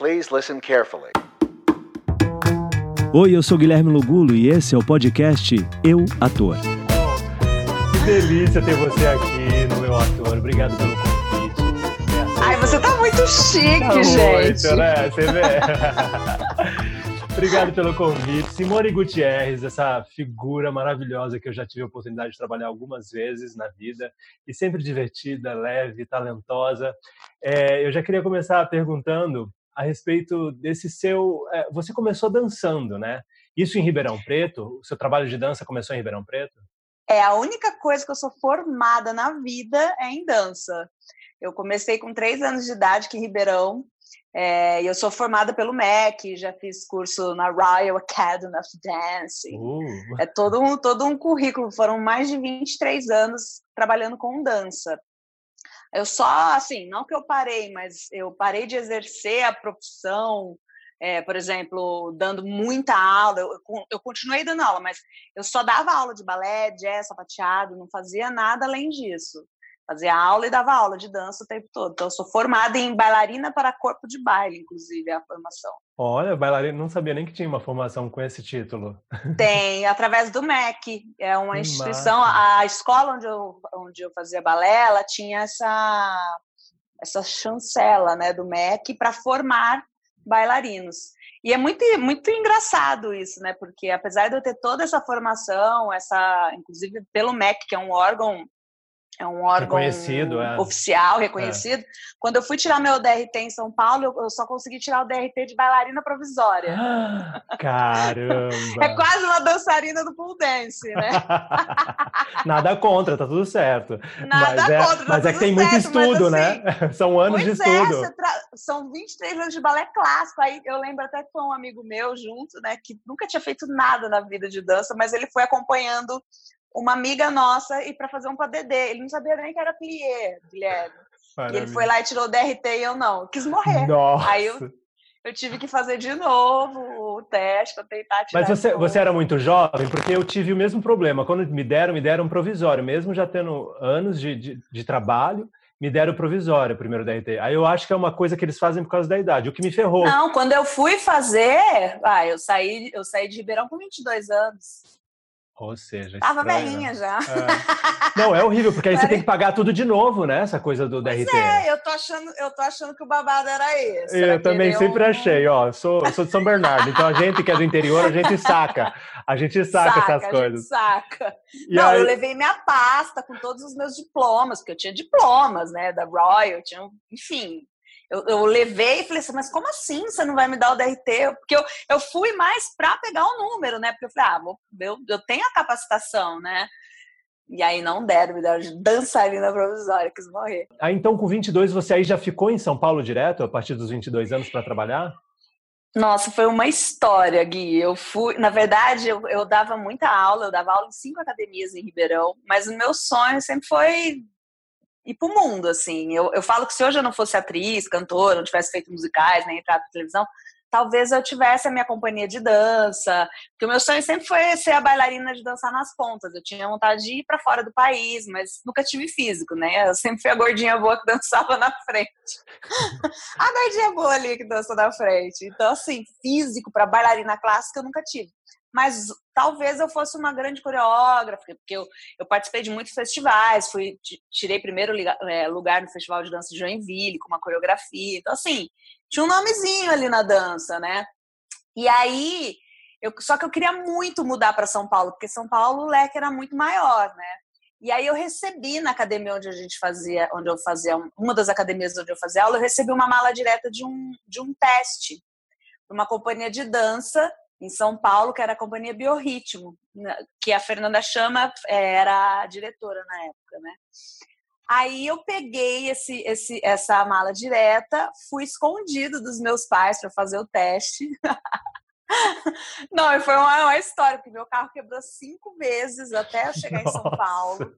Please listen carefully. Oi, eu sou Guilherme Lugulo e esse é o podcast Eu Ator. Que delícia ter você aqui no meu ator. Obrigado pelo convite. Ai, você tá muito chique, Tá gente. muito, né? Você vê? Obrigado pelo convite. Simone Gutierrez, essa figura maravilhosa que eu já tive a oportunidade de trabalhar algumas vezes na vida e sempre divertida, leve, talentosa. É, eu já queria começar perguntando a respeito desse seu. é, você começou dançando, né? Isso em Ribeirão Preto? O seu trabalho de dança começou em Ribeirão Preto? É a única coisa que eu sou formada na vida é em dança. Eu comecei com três anos de idade aqui em Ribeirão. É, eu sou formada pelo MEC, já fiz curso na Royal Academy of Dance. Uh, É todo um, todo um currículo, foram mais de 23 anos trabalhando com dança. Eu só, assim, não que eu parei, mas eu parei de exercer a profissão, é, por exemplo, dando muita aula. Eu, eu continuei dando aula, mas eu só dava aula de balé, jazz, sapateado, não fazia nada além disso. Fazia aula e dava aula de dança o tempo todo. Então, eu sou formada em bailarina para corpo de baile, inclusive, é a formação. olha, bailarina, não sabia nem que tinha uma formação com esse título. Tem, através do MEC. É uma Que instituição, massa. a escola onde eu, onde eu fazia balé, ela tinha essa, essa chancela né, do MEC para formar bailarinos. E é muito, muito engraçado isso, né? Porque apesar de eu ter toda essa formação, essa, inclusive pelo MEC, que é um órgão é um órgão Reconhecido, é. oficial, reconhecido. Quando eu fui tirar meu DRT em São Paulo, eu, só consegui tirar o DRT de bailarina provisória. Ah, Caramba! É quase uma dançarina do pool dance, né? Nada contra, tá tudo certo. Nada mas é, contra, tá mas é que tem muito certo, mas estudo, assim, né? São anos de é, estudo. você tra- são 23 anos de balé clássico. Aí eu lembro até que foi um amigo meu junto, né, que nunca tinha feito nada na vida de dança, mas ele foi acompanhando uma amiga nossa e para fazer um PADD. Ele não sabia nem que era plié, Guilherme. E ele foi lá e tirou o DRT e eu não. Eu quis morrer. Nossa! Aí eu- Eu tive que fazer de novo o teste para tentar tirar. Mas você, você era muito jovem, porque eu tive o mesmo problema. Quando me deram, me deram provisório, mesmo já tendo anos de, de, de trabalho, me deram provisório primeiro DRT. Aí eu acho que é uma coisa que eles fazem por causa da idade, o que me ferrou. Não, quando eu fui fazer, ah, eu saí, eu saí de Ribeirão com 22 anos. Ou seja, Tava estranho, velhinha já. É. Não, é horrível, porque aí você tem que pagar tudo de novo, né? Essa coisa do Pois DRT. é, eu tô achando, eu tô achando que o babado era esse. Eu era também querer sempre achei, ó, sou, sou de São Bernardo, então a gente que é do interior, a gente saca, a gente saca, essas a gente coisas. saca. E não, aí- eu levei minha pasta com todos os meus diplomas, porque eu tinha diplomas, né, da Royal, eu tinha, enfim. Eu, eu levei e falei assim, mas como assim você não vai me dar o DRT? Porque eu, eu fui mais para pegar o número, né? Porque eu falei, ah, vou, eu, eu tenho a capacitação, né? E aí não deram, me deram de dançarina provisória, quis morrer. Aí então com 22 você aí já ficou em São Paulo direto, a partir dos 22 anos para trabalhar? Nossa, foi uma história, Gui. Eu fui, na verdade, eu, eu dava muita aula, eu dava aula em cinco academias em Ribeirão, mas o meu sonho sempre foi ir pro mundo, assim. Eu, eu falo que se hoje eu não fosse atriz, cantora, não tivesse feito musicais, nem entrado na televisão, talvez eu tivesse a minha companhia de dança, porque o meu sonho sempre foi ser a bailarina de dançar nas pontas. Eu tinha vontade de ir para fora do país, mas nunca tive físico, né? Eu sempre fui a gordinha boa que dançava na frente. a gordinha boa ali que dança na frente. Então, assim, físico para bailarina clássica eu nunca tive. Mas talvez eu fosse uma grande coreógrafa, porque eu, eu participei de muitos festivais, fui ti- tirei primeiro é, lugar no Festival de Dança de Joinville com uma coreografia. Então, assim, tinha um nomezinho ali na dança, né? E aí, eu, só que eu queria muito mudar para São Paulo, porque São Paulo o leque era muito maior, né? E aí eu recebi na academia onde a gente fazia, onde eu fazia, uma das academias onde eu fazia aula, eu recebi uma mala direta de um, de um teste, uma companhia de dança em São Paulo, que era a companhia Biorritmo, né, que a Fernanda Chama eh, era a diretora na época, né? Aí eu peguei esse, esse, essa mala direta, fui escondido dos meus pais para fazer o teste. Não, foi uma, uma história, porque meu carro quebrou cinco vezes até eu chegar em São Nossa. Paulo.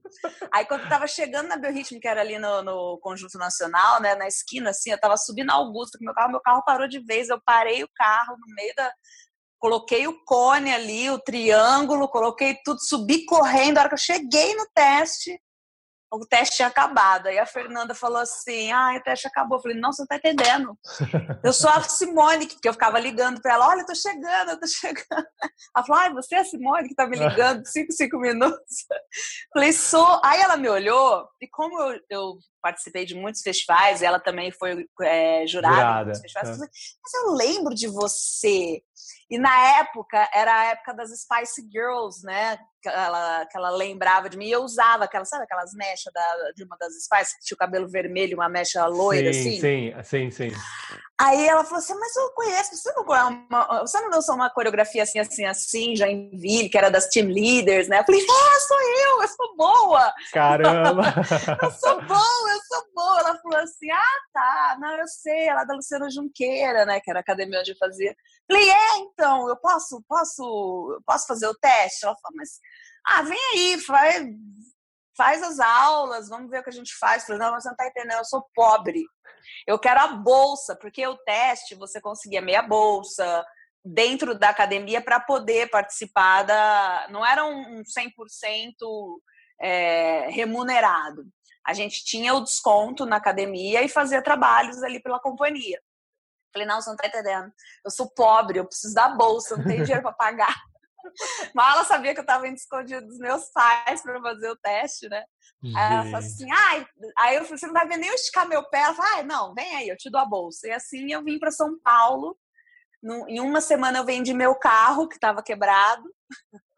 Aí quando eu tava chegando na Biorritmo, que era ali no, no Conjunto Nacional, né, na esquina, assim, eu tava subindo a Augusta com meu carro, meu carro parou de vez, eu parei o carro no meio da... Coloquei o cone ali, o triângulo, coloquei tudo, subi correndo. A hora que eu cheguei no teste, o teste tinha acabado. Aí a Fernanda falou assim: ah, o teste acabou. Eu falei, não, você não tá entendendo. Eu sou a Simone, porque eu ficava ligando para ela: olha, eu tô chegando, eu tô chegando. Ela falou: ah, você é a Simone que tá me ligando cinco, cinco minutos. Eu falei, sou. Aí ela me olhou, e como eu, eu participei de muitos festivais, ela também foi é, jurada, jurada. Festivais, é. mas eu lembro de você. E na época, era a época das Spice Girls, né? Que ela, que ela lembrava de mim. E eu usava aquelas, sabe aquelas mechas da, de uma das Spice, que tinha o cabelo vermelho, uma mecha loira, sim, assim? Sim, sim, sim. Aí ela falou assim, mas eu conheço, você não, uma, você não dançou uma coreografia assim, assim, assim, já em Ville, que era das team leaders, né? Eu falei, ah, sou eu, eu sou boa! Caramba! eu sou boa, eu sou boa! Ela falou assim, ah, tá, não, eu sei, ela é da Luciana Junqueira, né? Que era a academia onde eu fazia. Falei, é, então, eu posso, posso, posso fazer o teste? Ela falou, mas, ah, vem aí, faz, faz as aulas, vamos ver o que a gente faz. Falei, não, você não tá entendendo, eu sou pobre. Eu quero a bolsa, porque o teste você conseguia meia bolsa dentro da academia para poder participar da. Não era um 100% é, remunerado. A gente tinha o desconto na academia e fazia trabalhos ali pela companhia. Falei, não, você não tá entendendo. Eu sou pobre, eu preciso da bolsa, não tenho dinheiro para pagar. Mas ela sabia que eu estava indo escondido dos meus pais para fazer o teste, né? Gente. Aí ela falou assim, ai, aí eu falei, você não vai ver nem eu esticar meu pé. Ela falou, ai, não, vem aí, eu te dou a bolsa. E assim eu vim para São Paulo. Em uma semana eu vendi meu carro, que estava quebrado.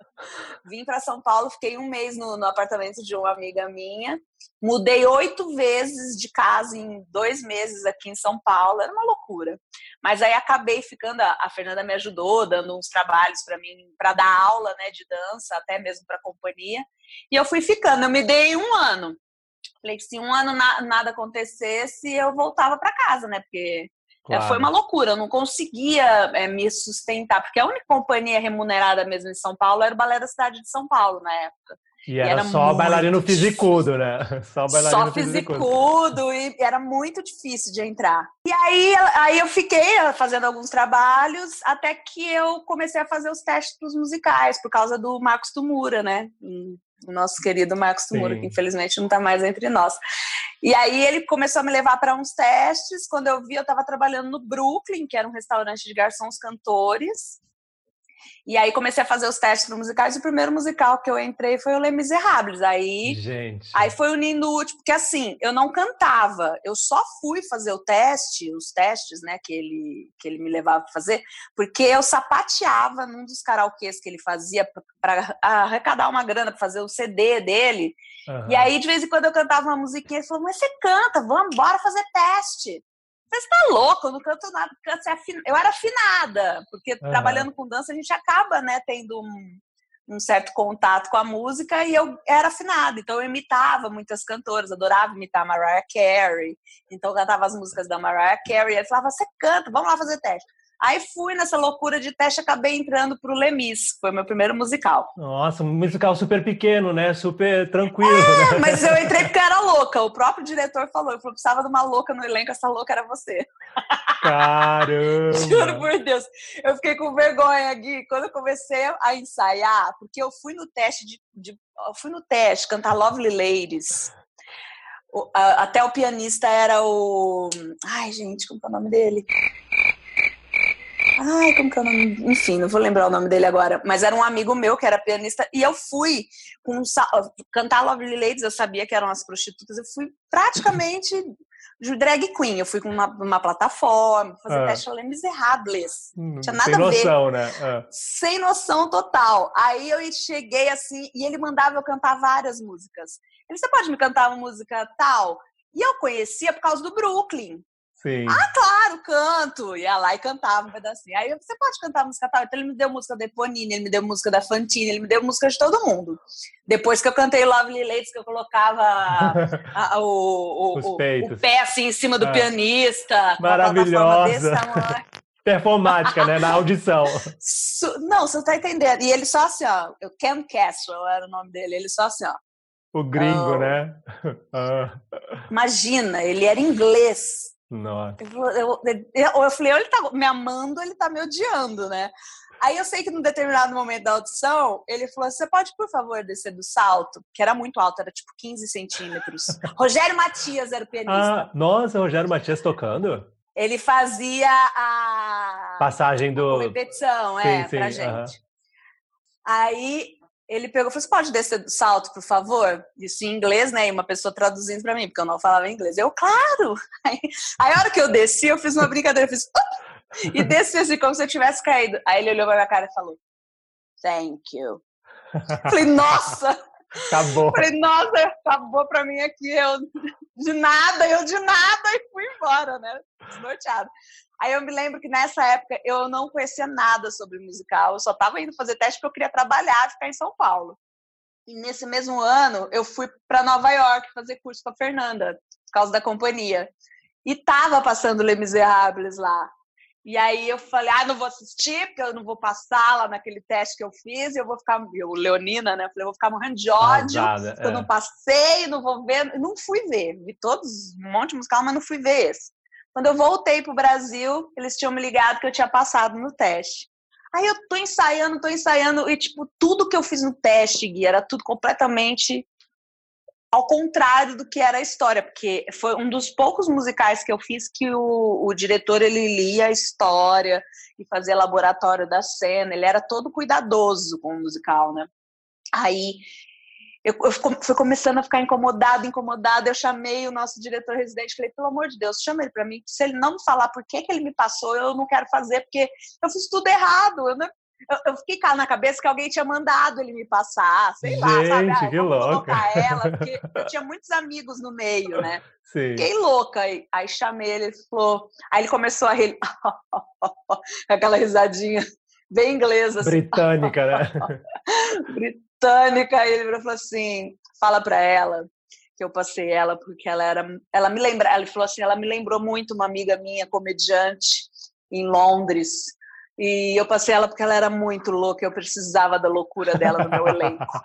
Vim para São Paulo, fiquei um mês no, no, apartamento de uma amiga minha. Mudei oito vezes de casa em dois meses aqui em São Paulo. Era uma loucura. Mas aí acabei ficando. A Fernanda me ajudou, dando uns trabalhos para mim, para dar aula né, de dança, até mesmo para companhia. E eu fui ficando. Eu me dei um ano. Falei que se um ano na, nada acontecesse, eu voltava para casa, né? Porque Claro. É, foi uma loucura, eu não conseguia é, me sustentar, porque a única companhia remunerada mesmo em São Paulo era o Balé da Cidade de São Paulo na época. E era, e era só bailarino fisicudo, né? Só bailarino só fisicudo, e era muito difícil de entrar. E aí, aí eu fiquei fazendo alguns trabalhos até que eu comecei a fazer os testes para os musicais, por causa do Marcos Tumura, né? o nosso querido Marcos Tumura, que infelizmente não está mais entre nós. E aí ele começou a me levar para uns testes. Quando eu vi, eu estava trabalhando no Brooklyn, que era um restaurante de garçons cantores. E aí comecei a fazer os testes para musicais. E o primeiro musical que eu entrei foi o Les Miserables. Aí, Gente. aí foi unindo o último, porque assim, eu não cantava. Eu só fui fazer o teste, os testes, né, que ele, que ele me levava para fazer, porque eu sapateava num dos karaokês que ele fazia para arrecadar uma grana para fazer o CD dele. Uhum. E aí, de vez em quando, eu cantava uma musiquinha e ele falou: Mas você canta, vamos, bora fazer teste. Você tá louco, eu não canto nada. Eu era afinada, porque uhum. trabalhando com dança a gente acaba, né, tendo um, um, certo contato com a música e eu era afinada. Então eu imitava muitas cantoras, adorava imitar Mariah Carey. Então eu cantava as músicas da Mariah Carey. Ele falava: Você canta, vamos lá fazer teste. Aí fui nessa loucura de teste, acabei entrando pro Lemis, foi o meu primeiro musical. Nossa, um musical super pequeno, né? Super tranquilo. É, né? mas eu entrei porque era louca. O próprio diretor falou, eu precisava de uma louca no elenco, essa louca era você. Caramba! Juro por Deus. Eu fiquei com vergonha, Gui, quando eu comecei a ensaiar, porque eu fui no teste de, de fui no teste cantar Lovely Ladies. O, a, até o pianista era o. Ai, gente, como é o nome dele? Ai, como que é o nome? Enfim, não vou lembrar o nome dele agora. Mas era um amigo meu que era pianista. E eu fui com cantar Lovely Ladies, eu sabia que eram as prostitutas. Eu fui praticamente de drag queen. Eu fui com uma, uma plataforma, fazer ah. teste Les Miserables. Hum, Tinha nada Sem noção, né? Ah. Sem noção total. Aí eu cheguei assim, e ele mandava eu cantar várias músicas. Ele, você pode me cantar uma música tal? E eu conhecia por causa do Brooklyn. Sim. Ah, claro, canto. Ia lá e cantava um pedacinho. Aí você pode cantar música tal. Então ele me deu música da Eponine, ele me deu música da Fantine, ele me deu música de todo mundo. Depois que eu cantei Lovely Ladies, que eu colocava a, o, o, o, o, pé assim em cima do ah. pianista. Maravilhosa. Performática, né? Na audição. Não, você tá entendendo. E ele só assim, ó. Ken Castro era o nome dele. Ele só assim, ó. O gringo, oh. né? Ah. Imagina, ele era inglês. Nossa. Eu, eu, eu, eu falei, ou ele tá me amando ele tá me odiando, né? Aí eu sei que num determinado momento da audição, ele falou: Você pode, por favor, descer do salto? Que era muito alto, era tipo 15 centímetros. Rogério Matias era o pianista. Ah, nossa, Rogério Matias tocando? Ele fazia a. Passagem do. A repetição, sim, é, sim, pra gente. Aí ele pegou e falou: Você pode descer do salto, por favor? Isso em inglês, né? E uma pessoa traduzindo para mim, porque eu não falava inglês. Eu, claro! Aí, aí, a hora que eu desci, eu fiz uma brincadeira, eu fiz. E desci assim, como se eu tivesse caído. Aí ele olhou pra minha cara e falou: Thank you. Falei, nossa! Acabou. Falei, nossa, acabou pra mim aqui. Eu de nada, eu de nada embora, né? Desnorteado. Aí eu me lembro que nessa época eu não conhecia nada sobre musical, eu só estava indo fazer teste porque eu queria trabalhar, ficar em São Paulo. E nesse mesmo ano eu fui para Nova York fazer curso com a Fernanda, por causa da companhia. E tava passando Les Miserables lá. E aí eu falei, ah, não vou assistir, porque eu não vou passar lá naquele teste que eu fiz, e eu vou ficar, eu, Leonina, né? Eu falei, eu vou ficar morrendo de ódio, Arrasada, eu é. não passei, não vou ver, não fui ver. Vi todos, um monte de musical, mas não fui ver esse. Quando eu voltei pro Brasil, eles tinham me ligado que eu tinha passado no teste. Aí eu tô ensaiando, tô ensaiando, e tipo, tudo que eu fiz no teste, Gui, era tudo completamente ao contrário do que era a história, porque foi um dos poucos musicais que eu fiz que o, o diretor ele lia a história e fazia laboratório da cena, ele era todo cuidadoso com o musical, né? Aí eu, eu fui começando a ficar incomodada, incomodada. Eu chamei o nosso diretor residente, falei, pelo amor de Deus, chama ele para mim. Se ele não me falar por que, que ele me passou, eu não quero fazer, porque eu fiz tudo errado. Eu, não, eu, eu fiquei cá na cabeça que alguém tinha mandado ele me passar, sei lá, Gente, sabe? Ah, que louca. ela, porque eu tinha muitos amigos no meio, né? Sim. Fiquei louca. Aí, aí chamei ele, ele falou. Aí ele começou a rir, aquela risadinha bem inglesa. Assim. Britânica, né? britânica. E ele falou assim: fala pra ela que eu passei ela porque ela era ela me lembra ela falou assim ela me lembrou muito uma amiga minha comediante em Londres e eu passei ela porque ela era muito louca, eu precisava da loucura dela no meu elenco.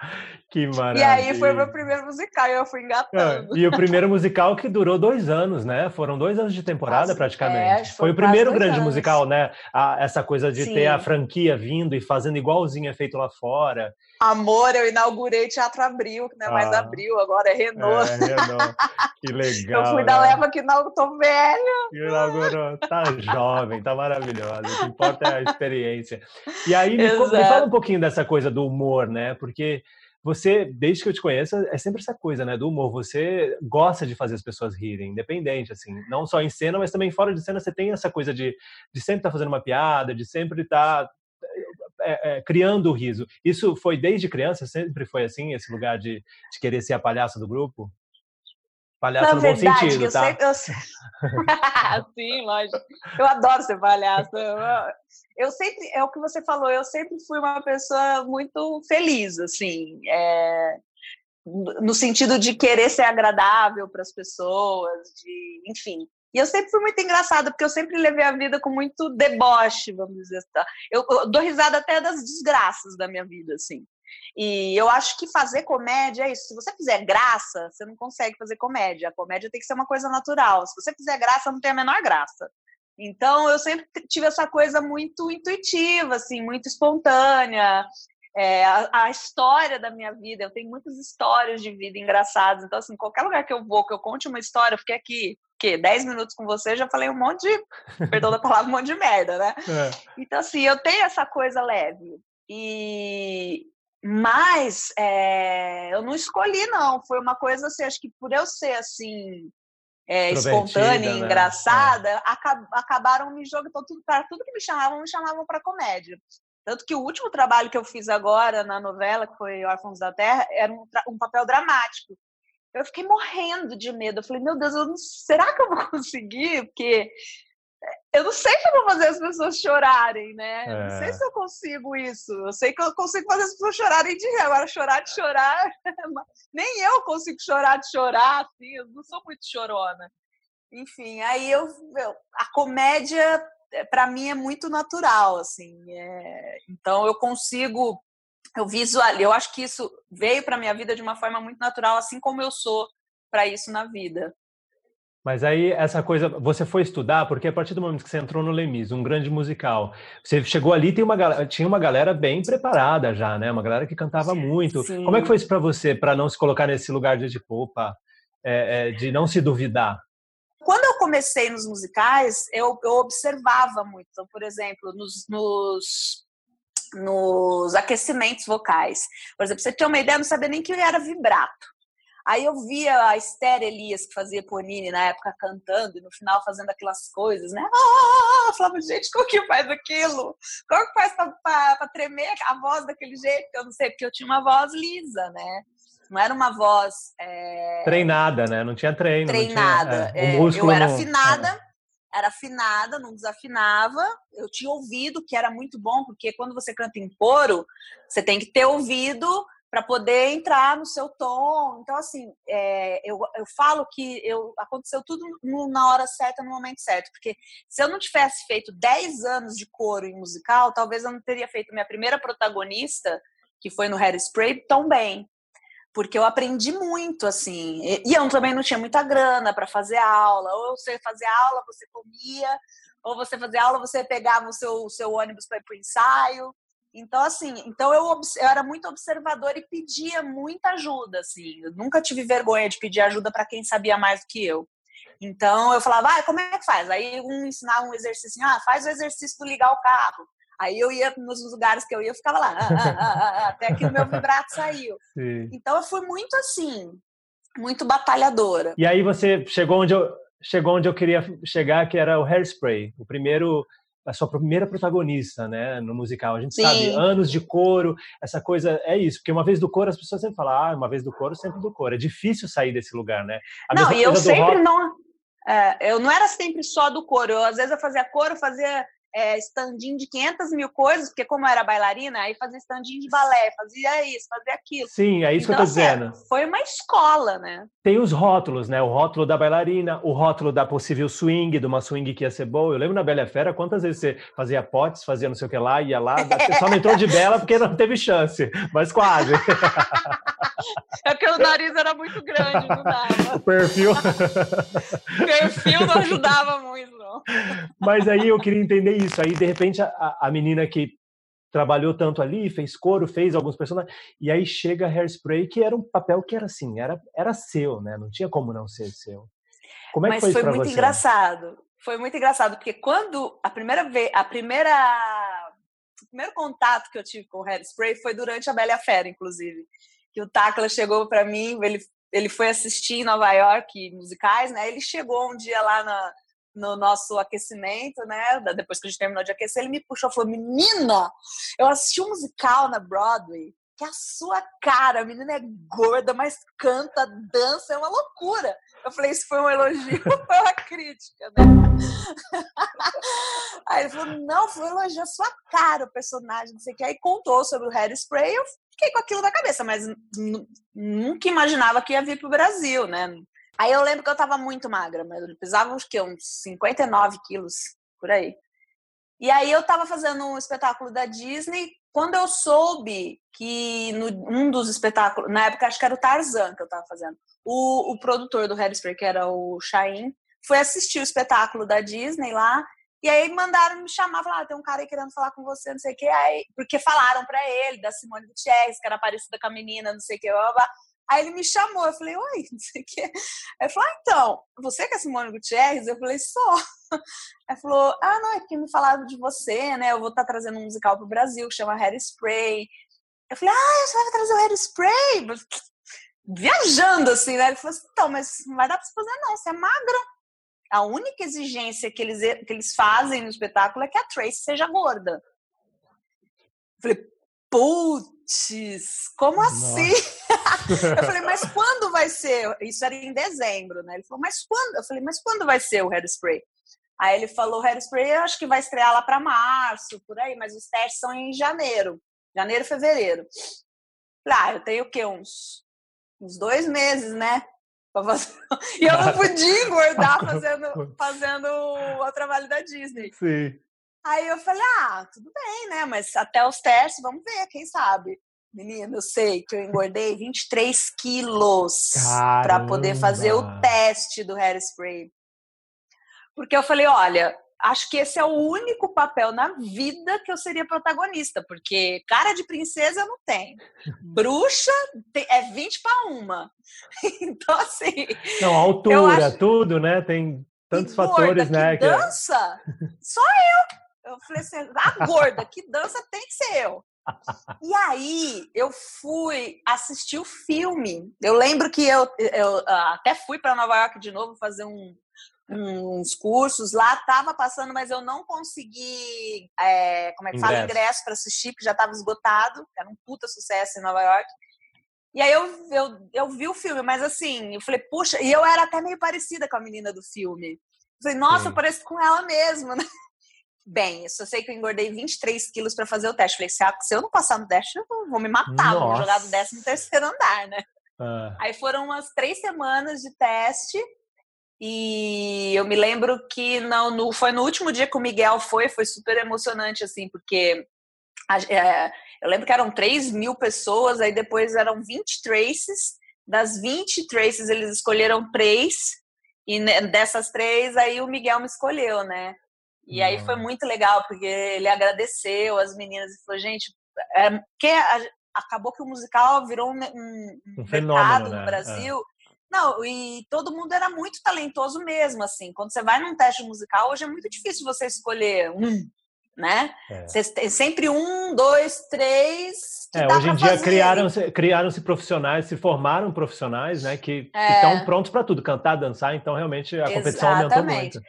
Que maravilha. E aí foi o meu primeiro musical e eu fui engatando. É, e o primeiro musical que durou dois anos, né? Foram dois anos de temporada praticamente. É, foi, foi o primeiro grande anos. musical, né? A, essa coisa de Sim. ter a franquia vindo e fazendo igualzinho é feito lá fora. Amor, eu inaugurei Teatro Abril, que não é ah, mais Abril, agora é Renault. É, Renault. Que legal. Eu fui da né? leva que não tô velho. Inaugurou. Tá jovem, tá maravilhosa. O que importa é a experiência. E aí, me, me fala um pouquinho dessa coisa do humor, né? Porque você, desde que eu te conheço, é sempre essa coisa, né, do humor. Você gosta de fazer as pessoas rirem, independente, assim, não só em cena, mas também fora de cena. Você tem essa coisa de, de sempre estar tá fazendo uma piada, de sempre estar tá é, é, criando o riso. Isso foi desde criança? Sempre foi assim, esse lugar de, de querer ser a palhaça do grupo? Palhaço Na no verdade, bom sentido, eu tá? Sempre, eu... Sim, lógico. Eu adoro ser palhaço. Eu, sempre, é o que você falou, eu sempre fui uma pessoa muito feliz, assim, é... no sentido de querer ser agradável para as pessoas, de, enfim. E eu sempre fui muito engraçada, porque eu sempre levei a vida com muito deboche, vamos dizer. Tá? Eu, eu dou risada até das desgraças da minha vida, assim. E eu acho que fazer comédia é isso. Se você fizer graça, você não consegue fazer comédia. A comédia tem que ser uma coisa natural. Se você fizer graça, não tem a menor graça. Então, eu sempre tive essa coisa muito intuitiva, assim, muito espontânea. É, a, a, história da minha vida, eu tenho muitas histórias de vida engraçadas. Então, assim, qualquer lugar que eu vou, que eu conte uma história, eu fiquei aqui que 10 minutos com você, já falei um monte de, perdão da palavra, um monte de merda, né? É. Então, assim, eu tenho essa coisa leve. E mas é, eu não escolhi, não. Foi uma coisa assim, acho que por eu ser assim. É, espontânea, né? engraçada, é. acab acabaram me jogando então, tudo para tudo que me chamavam, me chamavam para comédia. Tanto que o último trabalho que eu fiz agora na novela, que foi Órfãos da Terra, era um, um papel dramático eu fiquei morrendo de medo. Eu falei, meu Deus, não, será que eu vou conseguir? Porque eu não sei se eu vou fazer as pessoas chorarem, né? É. Não sei é. se eu consigo isso. Eu sei que eu consigo fazer as pessoas chorarem de rir. Agora, chorar de chorar, nem eu consigo chorar de chorar, assim. Eu não sou muito chorona. Enfim, aí eu, eu a comédia para mim é muito natural, assim. É, então eu consigo eu visual, eu acho que isso veio para minha vida de uma forma muito natural, assim como eu sou para isso na vida. Mas aí essa coisa, você foi estudar, porque a partir do momento que você entrou no Lemis, um grande musical, você chegou ali, tem uma, tinha uma galera bem preparada já, né? Uma galera que cantava muito. Sim. Como é que foi isso para você, para não se colocar nesse lugar de tipo, opa, é, é, de não se duvidar? Quando eu comecei nos musicais, eu, eu observava muito. Então, por exemplo, nos, nos, nos aquecimentos vocais. Por exemplo, você tinha uma ideia, não sabia nem que era vibrato. Aí eu via a Esther Elias, que fazia Ponini na época, cantando, e no final fazendo aquelas coisas, né? Ah! Eu falava, gente, como que faz aquilo? Como que faz para tremer a voz daquele jeito? Eu não sei, porque eu tinha uma voz lisa, né? Não era uma voz. É... Treinada, né? Não tinha treino. Treinada. Tinha, é, eu era afinada. É. Era afinada, não desafinava. Eu tinha ouvido, que era muito bom, porque quando você canta em coro, você tem que ter ouvido para poder entrar no seu tom. Então, assim, é, eu, eu falo que eu, aconteceu tudo no, na hora certa, no momento certo. Porque se eu não tivesse feito 10 anos de coro em musical, talvez eu não teria feito minha primeira protagonista, que foi no Hairspray, tão bem. Porque eu aprendi muito, assim. E eu também não tinha muita grana para fazer aula. Ou você fazia aula, você comia. Ou você fazia aula, você pegava o seu, o seu ônibus para ir para o ensaio. Então, assim, então eu, eu era muito observadora e pedia muita ajuda, assim. Eu nunca tive vergonha de pedir ajuda para quem sabia mais do que eu. Então, eu falava, ah, como é que faz? Aí um ensinava um exercício, ah, faz o exercício do ligar o carro. Aí eu ia nos lugares que eu ia, eu ficava lá, ah, ah, ah, até que o meu vibrato saiu. Sim. Então, eu fui muito assim, muito batalhadora. E aí você chegou onde eu, chegou onde eu queria chegar, que era o Hairspray, o primeiro a sua primeira protagonista, né, no musical. A gente Sim. sabe, anos de coro, essa coisa, é isso, porque uma vez do coro as pessoas sempre falam, ah, uma vez do coro, sempre do coro. É difícil sair desse lugar, né? A não, e eu sempre rock... não... É, eu não era sempre só do coro, eu, às vezes eu fazia coro, fazia é, standinho de 500 mil coisas, porque como eu era bailarina, aí fazia standinho de balé, fazia isso, fazia aquilo. Sim, é isso então, que eu tô então, assim, dizendo. Foi uma escola, né? Tem os rótulos, né? O rótulo da bailarina, o rótulo da possível swing, de uma swing que ia ser boa. Eu lembro na Bela Fera, quantas vezes você fazia potes, fazia não sei o que lá, ia lá, só não entrou de bela porque não teve chance, mas quase. É porque o nariz era muito grande, não dava. O perfil. o perfil não ajudava muito, não. Mas aí eu queria entender isso. Aí, de repente, a, a menina que trabalhou tanto ali, fez coro, fez alguns personagens, e aí chega Hairspray, que era um papel que era assim, era, era seu, né? Não tinha como não ser seu. Como é Mas que foi, foi muito você? engraçado. Foi muito engraçado, porque quando a primeira vez, a primeira o primeiro contato que eu tive com o Hairspray foi durante a Bela Fera, inclusive o Tacla chegou para mim, ele, ele foi assistir em Nova York musicais, né? Ele chegou um dia lá na, no nosso aquecimento, né? Depois que a gente terminou de aquecer, ele me puxou e falou: Menina, eu assisti um musical na Broadway que a sua cara, a menina é gorda, mas canta, dança, é uma loucura. Eu falei, isso foi um elogio ou foi uma crítica, né? Aí ele falou, não, foi um elogio a sua cara, o personagem, não sei o que. Aí contou sobre o Hairspray, eu fiquei com aquilo na cabeça, mas nunca imaginava que ia vir pro Brasil, né? Aí eu lembro que eu tava muito magra, mas eu pesava uns, que, uns 59 quilos, por aí. E aí eu tava fazendo um espetáculo da Disney, quando eu soube que no, um dos espetáculos, na época acho que era o Tarzan que eu tava fazendo, o, o produtor do Hairspray, que era o Shain, foi assistir o espetáculo da Disney lá, e aí mandaram me chamar, falaram, ah, tem um cara aí querendo falar com você, não sei o que, aí, porque falaram para ele da Simone Gutierrez, que era parecida com a menina, não sei o que, blá, blá. Aí ele me chamou, eu falei, oi, não sei o que. Aí ele falou, ah, então, você que é Simone Gutierrez? Eu falei, só. Aí falou, ah, não, é porque me falaram de você, né? Eu vou estar tá trazendo um musical pro Brasil que chama Hairspray. Eu falei, ah, você vai trazer o Hairspray? Viajando, assim, né? Ele falou assim, então, mas não vai dar pra você fazer não, você é magra. A única exigência que eles, que eles fazem no espetáculo é que a Tracy seja gorda. Eu falei, putz, como assim? eu falei, mas quando vai ser? Isso era em dezembro, né? Ele falou, mas quando? Eu falei, mas quando vai ser o Hairspray? Aí ele falou, Hairspray eu acho que vai estrear lá para março, por aí, mas os testes são em janeiro. Janeiro, fevereiro. Ah, eu tenho o quê? Uns, uns dois meses, né? Fazer... E eu não podia engordar fazendo, fazendo o trabalho da Disney. Sim. Aí eu falei, ah, tudo bem, né? Mas até os testes, vamos ver, quem sabe. Menina, eu sei que eu engordei 23 quilos para poder fazer o teste do hairspray. Porque eu falei, olha, acho que esse é o único papel na vida que eu seria protagonista, porque cara de princesa eu não tenho. Bruxa é 20 para uma. Então, assim. Não, altura, acho... tudo, né? Tem tantos fatores, né? Que dança, só eu. Eu falei assim, a gorda que dança tem que ser eu. E aí eu fui assistir o filme. Eu lembro que eu, eu ah, até fui para Nova York de novo fazer um, uns cursos lá, estava passando, mas eu não consegui, é, como é que ingresso. fala, ingresso para assistir, porque já estava esgotado, era um puta sucesso em Nova York. E aí eu, eu, eu vi o filme, mas assim, eu falei, puxa, e eu era até meio parecida com a menina do filme. Eu falei, nossa, Sim. eu pareço com ela mesmo, né? Bem, eu só sei que eu engordei 23 quilos para fazer o teste. Falei, se eu não passar no teste, eu vou me matar, Nossa. vou jogar do 13 terceiro andar, né? Ah. Aí foram umas três semanas de teste. E eu me lembro que não, no, foi no último dia que o Miguel foi, foi super emocionante, assim, porque a, é, eu lembro que eram 3 mil pessoas, aí depois eram 20 traces. Das 20 traces, eles escolheram três, e dessas três, aí o Miguel me escolheu, né? E aí foi muito legal, porque ele agradeceu as meninas e falou, gente, é, que acabou que o musical virou um, um, um mercado né? no Brasil. Não, e todo mundo era muito talentoso mesmo, assim. Quando você vai num teste musical, hoje é muito difícil você escolher um, né? É. Você tem sempre um, dois, três. É, hoje em dia criaram-se criaram profissionais, se formaram profissionais, né? Que é. estão prontos para tudo, cantar, dançar. Então, realmente, a competição Exatamente. aumentou muito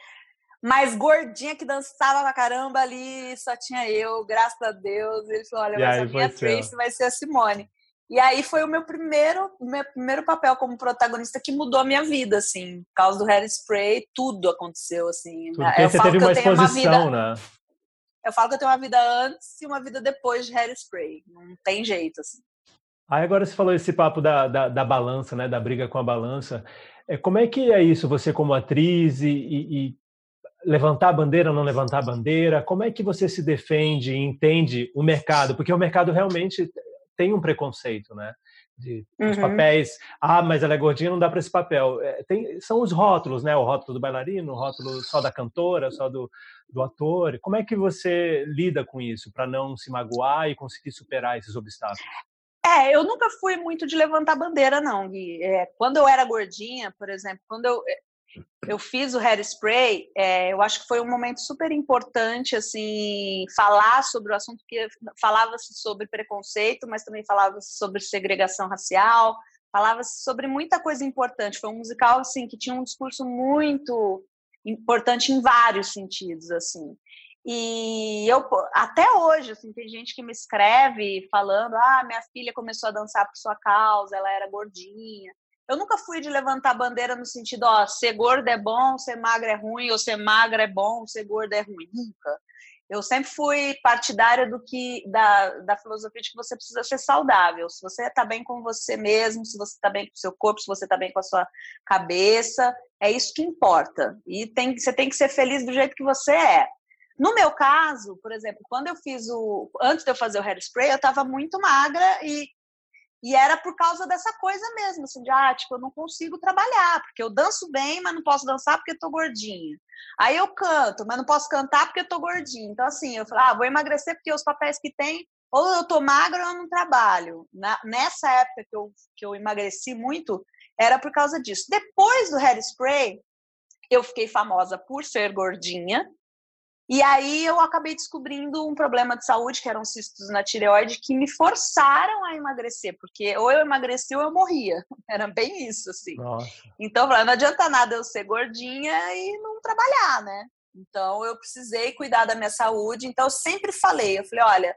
mais gordinha que dançava pra caramba ali, só tinha eu, graças a Deus. Ele falou: olha, e mas a minha Trace vai ser a Simone. E aí foi o meu primeiro, meu primeiro papel como protagonista que mudou a minha vida, assim. Por causa do Hairspray, tudo aconteceu, assim. Tudo, eu você teve uma exposição, uma vida, né? Eu falo que eu tenho uma vida antes e uma vida depois de Hairspray. Não tem jeito, assim. Aí agora você falou esse papo da, da, da balança, né? Da briga com a balança. É, como é que é isso, você como atriz e, e levantar a bandeira ou não levantar a bandeira? Como é que você se defende e entende o mercado? Porque o mercado realmente tem um preconceito, né? De, uhum. Os papéis, ah, mas ela é gordinha, não dá para esse papel. É, tem, são os rótulos, né? O rótulo do bailarino, o rótulo só da cantora, só do, do ator. Como é que você lida com isso para não se magoar e conseguir superar esses obstáculos? É, eu nunca fui muito de levantar bandeira, não, Gui. É, quando eu era gordinha, por exemplo, quando eu, eu fiz o hairspray, é, eu acho que foi um momento super importante, assim, falar sobre o assunto, porque falava-se sobre preconceito, mas também falava-se sobre segregação racial, falava-se sobre muita coisa importante. Foi um musical, assim, que tinha um discurso muito importante em vários sentidos, assim. E eu, até hoje, assim, tem gente que me escreve falando, ah, minha filha começou a dançar por sua causa, ela era gordinha. Eu nunca fui de levantar bandeira no sentido, ó, ser gordo é bom, ser magra é ruim, ou ser magra é bom, ser gorda é ruim. Nunca. Eu sempre fui partidária do que da, da filosofia de que você precisa ser saudável. Se você está bem com você mesmo, se você está bem com o seu corpo, se você está bem com a sua cabeça, é isso que importa. E tem, você tem que ser feliz do jeito que você é. No meu caso, por exemplo, quando eu fiz o. Antes de eu fazer o hairspray, eu estava muito magra e e era por causa dessa coisa mesmo, assim, de, ah, tipo, eu não consigo trabalhar, porque eu danço bem, mas não posso dançar porque tô gordinha. Aí eu canto, mas não posso cantar porque tô gordinha. Então, assim, eu falei, ah, vou emagrecer porque os papéis que tem, ou eu tô magra ou eu não trabalho. Na, nessa época que eu, que eu emagreci muito, era por causa disso. Depois do hairspray, eu fiquei famosa por ser gordinha, e aí eu acabei descobrindo um problema de saúde, que eram cistos na tireoide, que me forçaram a emagrecer, porque ou eu emagreci ou eu morria. Era bem isso, assim. Nossa. Então, não adianta nada eu ser gordinha e não trabalhar, né? Então, eu precisei cuidar da minha saúde. Então, eu sempre falei, eu falei, olha,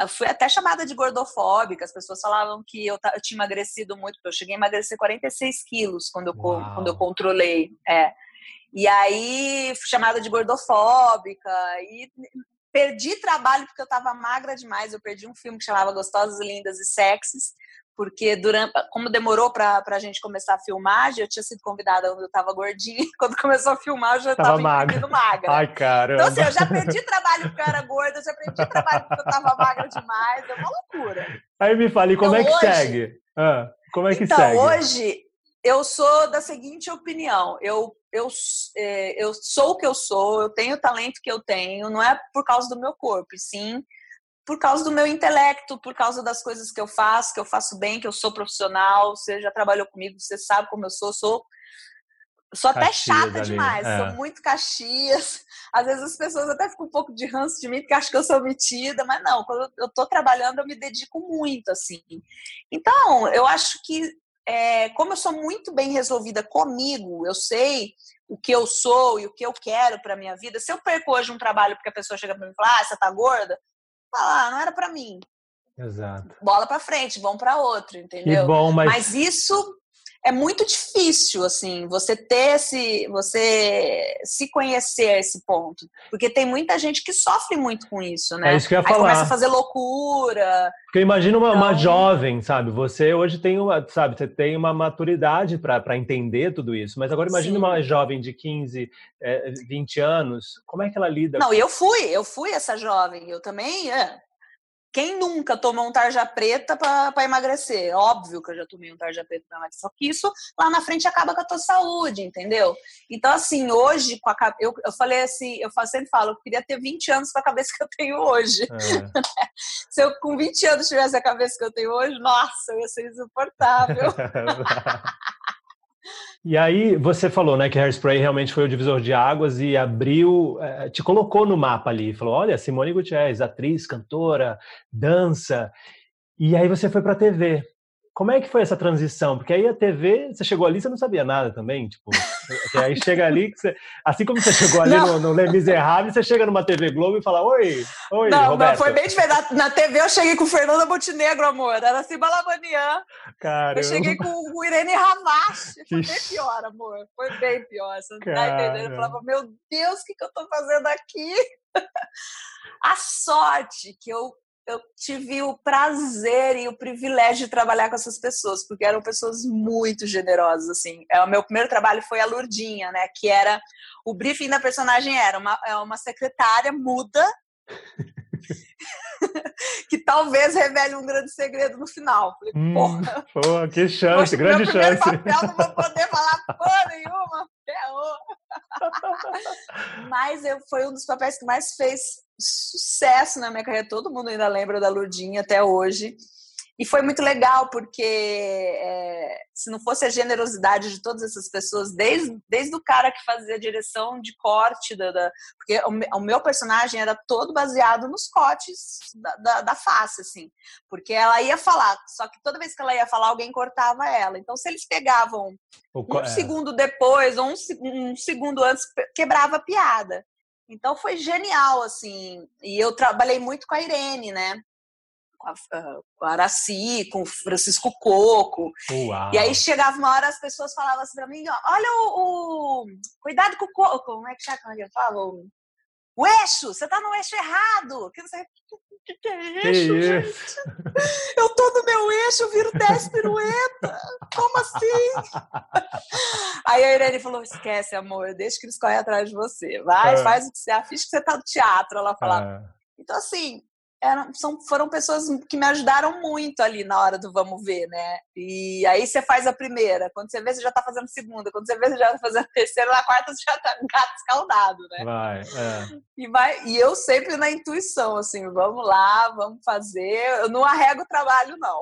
eu fui até chamada de gordofóbica, as pessoas falavam que eu, eu tinha emagrecido muito, porque eu cheguei a emagrecer 46 quilos quando eu, quando eu controlei. É. E aí fui chamada de gordofóbica e perdi trabalho porque eu estava magra demais. Eu perdi um filme que chamava Gostosas, Lindas e Sexys, porque durante, como demorou para a gente começar a filmagem, eu tinha sido convidada quando eu estava gordinha, quando começou a filmar eu já estava magra. magra. Ai, caramba. Então, assim, eu já perdi trabalho porque eu era gorda, eu já perdi trabalho porque eu estava magra demais, é uma loucura. Aí me fale, como então, é que hoje... segue? Ah, como é que então, segue? hoje eu sou da seguinte opinião, eu, eu, é, eu sou o que eu sou, eu tenho o talento que eu tenho, não é por causa do meu corpo, sim por causa do meu intelecto, por causa das coisas que eu faço, que eu faço bem, que eu sou profissional, você já trabalhou comigo, você sabe como eu sou, sou sou até Caxias chata ali. demais, é. sou muito caxias. Às vezes as pessoas até ficam um pouco de ranço de mim, porque acham que eu sou metida, mas não, quando eu tô trabalhando, eu me dedico muito, assim. Então, eu acho que, é, como eu sou muito bem resolvida comigo, eu sei o que eu sou e o que eu quero para minha vida. Se eu perco hoje um trabalho porque a pessoa chega para mim e fala, ah, você tá gorda, falar, ah, não era para mim. Exato. Bola para frente, vamos para outro, entendeu? Que bom, mas... mas isso é muito difícil, assim, você ter esse, você se conhecer esse ponto, porque tem muita gente que sofre muito com isso, né? É isso que eu ia Aí falar. começa a fazer loucura. Porque imagina uma, então... uma jovem, sabe? Você hoje tem uma, sabe, você tem uma maturidade para entender tudo isso, mas agora imagine uma jovem de 15, é, 20 anos, como é que ela lida? Não, com... eu fui, eu fui essa jovem, eu também, é, quem nunca tomou um tarja preta para emagrecer? Óbvio que eu já tomei um tarja preta para emagrecer. Só que isso lá na frente acaba com a tua saúde, entendeu? Então, assim, hoje, com a, eu, eu falei assim, eu sempre falo, eu queria ter 20 anos com a cabeça que eu tenho hoje. É. Se eu com 20 anos tivesse a cabeça que eu tenho hoje, nossa, eu ia ser insuportável. E aí você falou, né, que Hairspray realmente foi o divisor de águas e abriu, é, te colocou no mapa ali, falou, olha, Simone Gutierrez, atriz, cantora, dança. E aí você foi para a TV. Como é que foi essa transição? Porque aí a TV, você chegou ali, você não sabia nada também, tipo, aí chega ali, você, assim como você chegou ali no, no Les Miserables, você chega numa TV Globo e fala, oi, oi, Não, Roberto. não foi bem diferente. Na, TV eu cheguei com Fernanda Montenegro, amor, era assim, Balabanian. Caramba. Eu cheguei com o Irene Ramache, foi bem pior, amor, foi bem pior, você não tá entendendo? Eu falava, meu Deus, o que, que eu tô fazendo aqui? A sorte que eu eu tive o prazer e o privilégio de trabalhar com essas pessoas, porque eram pessoas muito generosas, assim. É, o meu primeiro trabalho foi a Lurdinha, né, que era... O briefing da personagem era uma, é uma secretária muda que talvez revele um grande segredo no final. Falei, hum, porra. Pô, que chance, grande chance. Papel, não vou poder falar porra nenhuma. Mas eu, foi um dos papéis que mais fez sucesso na minha carreira. Todo mundo ainda lembra da Lurdinha até hoje. E foi muito legal, porque é, se não fosse a generosidade de todas essas pessoas, desde, desde o cara que fazia a direção de corte, da, da porque o, o, meu personagem era todo baseado nos cortes da, da, da, face, assim. Porque ela ia falar, só que toda vez que ela ia falar, alguém cortava ela. Então, se eles pegavam o, um é. segundo depois ou um, um segundo antes, quebrava a piada. Então foi genial, assim. E eu trabalhei muito com a Irene, né? Com a, ah, com a Araci, com o Francisco Coco. Uau. E aí chegava uma hora, as pessoas falavam assim pra mim, ó, olha o, o, Cuidado com o coco. Como é que chama? Eu falo? O eixo! Você tá no eixo errado! Que você... Que, que é eixo, gente? Eu tô no meu eixo, viro 10 pirueta! Como assim? Aí a Irene falou: esquece, amor, deixa que eles correm atrás de você. Vai, é. faz o que você acha que você tá no teatro. Ela falava. É. Então, assim, eram, são, foram pessoas que me ajudaram muito ali na hora do vamos ver, né? E aí você faz a primeira, quando você vê, você já tá fazendo a segunda, quando você vê, você já tá fazendo a terceira, na quarta você já tá gato escaldado, né? Vai, é. E, vai, e eu sempre na intuição, assim, vamos lá, vamos fazer. Eu não arrego o trabalho, não.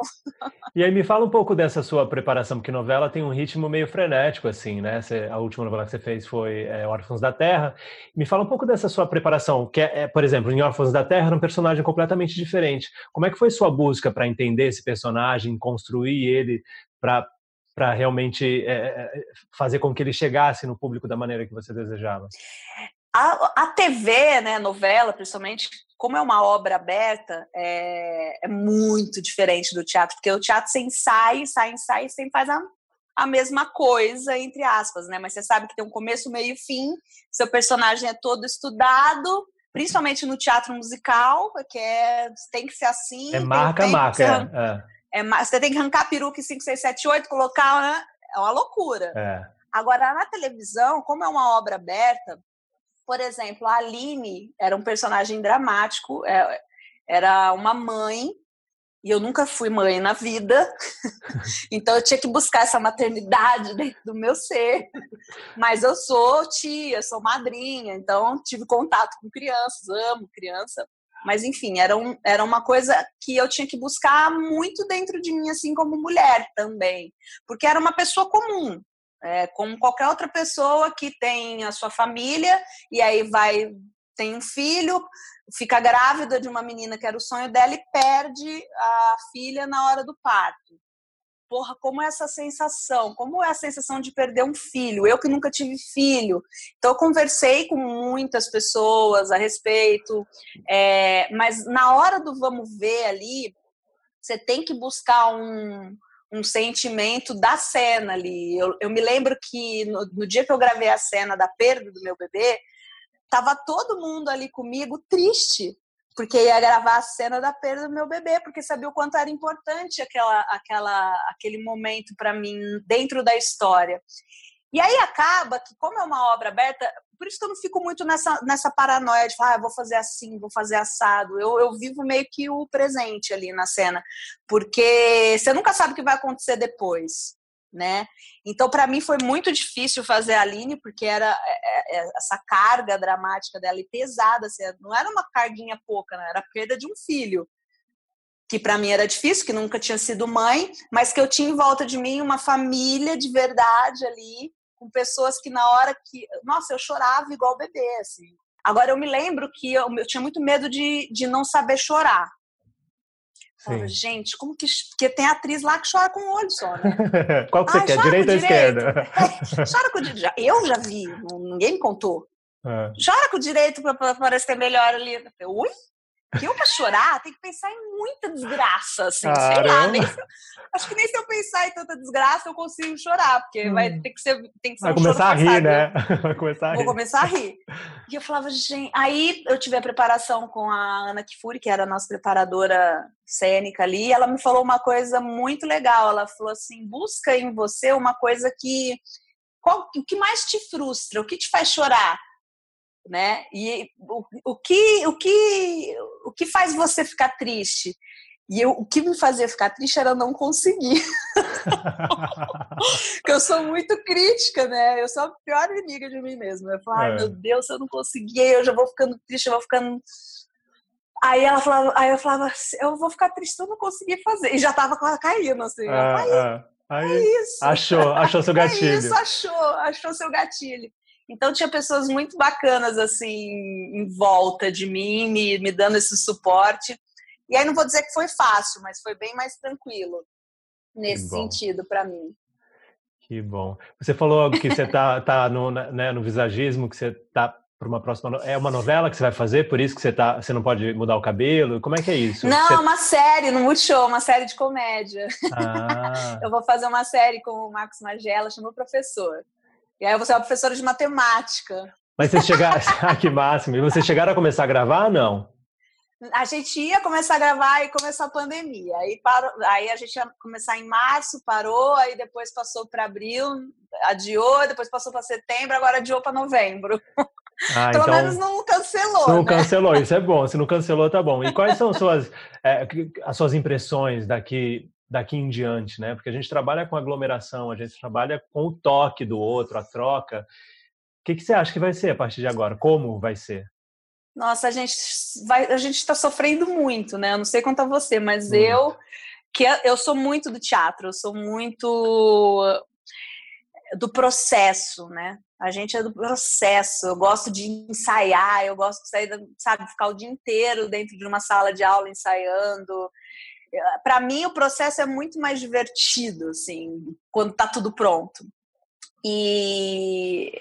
E aí me fala um pouco dessa sua preparação, porque novela tem um ritmo meio frenético, assim, né? Você, a última novela que você fez foi é, Órfãos da Terra. Me fala um pouco dessa sua preparação, que é, é por exemplo, em Órfãos da Terra era um personagem completamente diferente. Como é que foi sua busca para entender esse personagem, construir ele para para realmente é, fazer com que ele chegasse no público da maneira que você desejava? A, a TV, né, novela, principalmente, como é uma obra aberta, é, é, muito diferente do teatro, porque o teatro você ensaia, ensaia, ensaia, sempre faz a, a mesma coisa, entre aspas, né? Mas você sabe que tem um começo, meio e fim, seu personagem é todo estudado, principalmente no teatro musical, que é, tem que ser assim. É marca, marca, é, é. É, você tem que arrancar peruca em 5, 6, 7, 8, colocar, né? É uma loucura. É. Agora, na televisão, como é uma obra aberta, por exemplo, a Aline era um personagem dramático, é, era uma mãe, e eu nunca fui mãe na vida, então eu tinha que buscar essa maternidade dentro do meu ser. Mas eu sou tia, sou madrinha, então tive contato com crianças, amo criança. Mas, enfim, era, um, era uma coisa que eu tinha que buscar muito dentro de mim, assim como mulher também. Porque era uma pessoa comum, é, como qualquer outra pessoa que tem a sua família e aí vai tem um filho, fica grávida de uma menina que era o sonho dela e perde a filha na hora do parto. Porra, como é essa sensação? Como é a sensação de perder um filho? Eu que nunca tive filho. Então, eu conversei com muitas pessoas a respeito, é, mas na hora do vamos ver ali, você tem que buscar um, um sentimento da cena ali. Eu, eu me lembro que no, no, dia que eu gravei a cena da perda do meu bebê, tava todo mundo ali comigo triste, porque ia gravar a cena da perda do meu bebê, porque sabia o quanto era importante aquela, aquela, aquele momento para mim dentro da história. E aí acaba que, como é uma obra aberta, por isso que eu não fico muito nessa, nessa paranoia de falar, ah, vou fazer assim, vou fazer assado. Eu, eu vivo meio que o presente ali na cena, porque você nunca sabe o que vai acontecer depois né? Então, para mim foi muito difícil fazer a Aline, porque era é, é, essa carga dramática dela e pesada, assim, não era uma carguinha pouca, né? era a perda de um filho, que para mim era difícil, que nunca tinha sido mãe, mas que eu tinha em volta de mim uma família de verdade ali, com pessoas que na hora que, nossa, eu chorava igual bebê, assim. Agora eu me lembro que eu, eu tinha muito medo de, de não saber chorar. Falava, gente, como que. Porque tem atriz lá que chora com o olho só, né? Qual que você quer, direita ou esquerda? É, chora com o direito. Eu já vi, ninguém me contou. É. Chora com o direito para parecer melhor ali. Ui? Que eu pra chorar tem que pensar em muita desgraça, assim, Caramba. sei lá. Nem eu, acho que nem se eu pensar em tanta desgraça eu consigo chorar, porque hum. vai ter que ser, tem que ser vai um começar a rir, né? Vai começar a rir. Vou começar a rir. E eu falava, gente. Aí eu tive a preparação com a Ana Kifuri, que era a nossa preparadora cênica ali, e ela me falou uma coisa muito legal. Ela falou assim: busca em você uma coisa que. Qual, o que mais te frustra? O que te faz chorar? Né? E o, o, que, o, que, o que faz você ficar triste? E eu, o que me fazia ficar triste era não conseguir. Porque eu sou muito crítica, né? Eu sou a pior inimiga de mim mesma. Eu falo, ai é. meu Deus, eu não conseguir, eu já vou ficando triste, eu vou ficando. Aí ela falava, aí eu falava, eu vou ficar triste se eu não conseguir fazer. E já tava caindo, assim. Aí, ah. aí, é isso. Achou, achou seu gatilho. É isso, achou, achou seu gatilho. Então tinha pessoas muito bacanas assim em volta de mim, me, me dando esse suporte. E aí não vou dizer que foi fácil, mas foi bem mais tranquilo nesse sentido para mim. Que bom. Você falou que você tá, tá no, né, no visagismo, que você tá para uma próxima. É uma novela que você vai fazer, por isso que você tá, você não pode mudar o cabelo. Como é que é isso? Não, você... é uma série no Multishow, uma série de comédia. Ah. Eu vou fazer uma série com o Marcos Magela, chamou Professor. E aí você é uma professora de matemática. Mas vocês chegaram. ah, que máximo! E vocês chegaram a começar a gravar não? A gente ia começar a gravar e começou a pandemia. Aí, parou, aí a gente ia começar em março, parou, aí depois passou para abril, adiou, depois passou para setembro, agora adiou para novembro. Ah, Pelo então, menos não cancelou. Não né? cancelou, isso é bom. Se não cancelou, tá bom. E quais são suas, é, as suas impressões daqui daqui em diante, né? Porque a gente trabalha com aglomeração, a gente trabalha com o toque do outro, a troca. O que, que você acha que vai ser a partir de agora? Como vai ser? Nossa, a gente vai, a gente está sofrendo muito, né? Eu não sei quanto a você, mas muito. eu que eu sou muito do teatro, eu sou muito do processo, né? A gente é do processo. Eu gosto de ensaiar, eu gosto de sair, sabe, ficar o dia inteiro dentro de uma sala de aula ensaiando para mim o processo é muito mais divertido, assim, quando está tudo pronto. E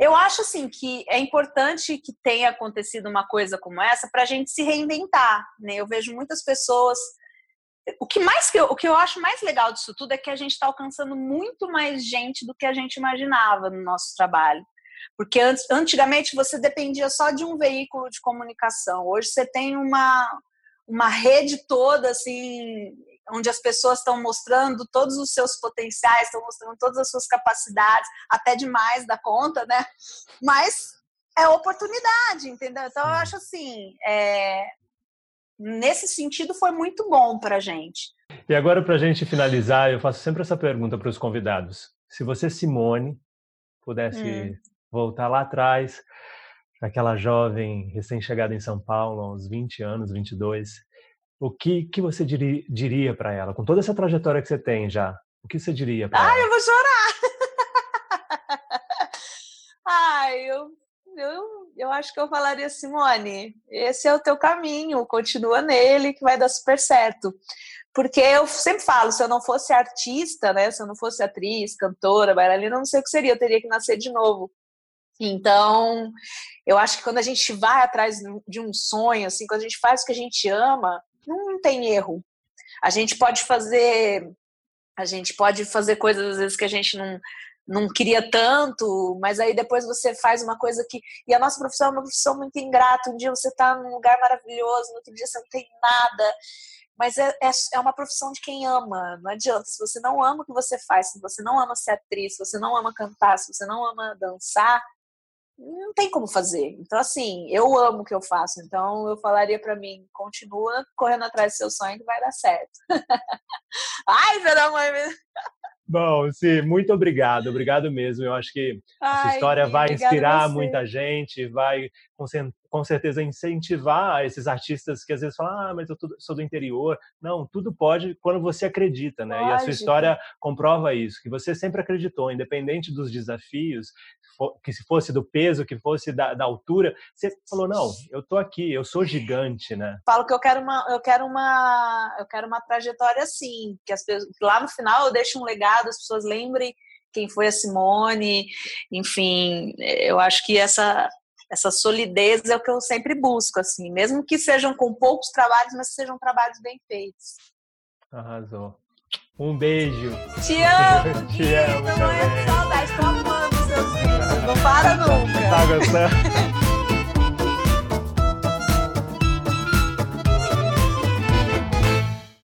eu acho assim que é importante que tenha acontecido uma coisa como essa para a gente se reinventar. Né? Eu vejo muitas pessoas. O que mais que eu, o que eu acho mais legal disso tudo é que a gente está alcançando muito mais gente do que a gente imaginava no nosso trabalho. Porque antigamente você dependia só de um veículo de comunicação. Hoje você tem uma, uma rede toda assim onde as pessoas estão mostrando todos os seus potenciais, estão mostrando todas as suas capacidades, até demais da conta, né? Mas é oportunidade, entendeu? Então eu acho assim, é... nesse sentido foi muito bom para a gente. E agora para a gente finalizar, eu faço sempre essa pergunta para os convidados: se você Simone pudesse hum. voltar lá atrás, aquela jovem recém-chegada em São Paulo, aos 20 anos, 22, o que, que você diria, diria para ela? Com toda essa trajetória que você tem já, o que você diria para ela? Ai, eu vou chorar! Ai, eu, eu, eu acho que eu falaria, Simone, esse é o teu caminho, continua nele que vai dar super certo. Porque eu sempre falo, se eu não fosse artista, né, se eu não fosse atriz, cantora, bailarina, eu não sei o que seria, eu teria que nascer de novo. Então, eu acho que quando a gente vai atrás de um sonho, assim, quando a gente faz o que a gente ama, não tem erro. A gente pode fazer, a gente pode fazer coisas às vezes que a gente não não queria tanto, mas aí depois você faz uma coisa que. E a nossa profissão é uma profissão muito ingrata. Um dia você está num lugar maravilhoso, no outro dia você não tem nada. Mas é, é, é, uma profissão de quem ama. Não adianta. Se você não ama o que você faz, se você não ama ser atriz, se você não ama cantar, se você não ama dançar, não tem como fazer. Então, assim, eu amo o que eu faço. Então, eu falaria para mim: continua correndo atrás do seu sonho que vai dar certo. Ai, pelo mãe. Bom, sim, muito obrigado, obrigado mesmo. Eu acho que Ai, essa história vai inspirar muita gente, vai com certeza incentivar esses artistas que às vezes falam, ah, mas eu sou do interior. Não, tudo pode quando você acredita, né? E a sua história comprova isso, que você sempre acreditou, independente dos desafios, que se fosse do peso, que fosse da, da altura, você falou, não, eu tô aqui, eu sou gigante, né? Falo que eu quero uma, eu quero uma, eu quero uma trajetória assim, que as pessoas, lá no final eu deixo um legado, as pessoas lembrem quem foi a Simone, enfim, eu acho que essa essa solidez é o que eu sempre busco, assim, mesmo que sejam com poucos trabalhos, mas sejam trabalhos bem feitos. Arrasou. Um beijo. Te amo. Te amo. Não é saudade, tô amando seus vídeos. Não para nunca. Tá gostando?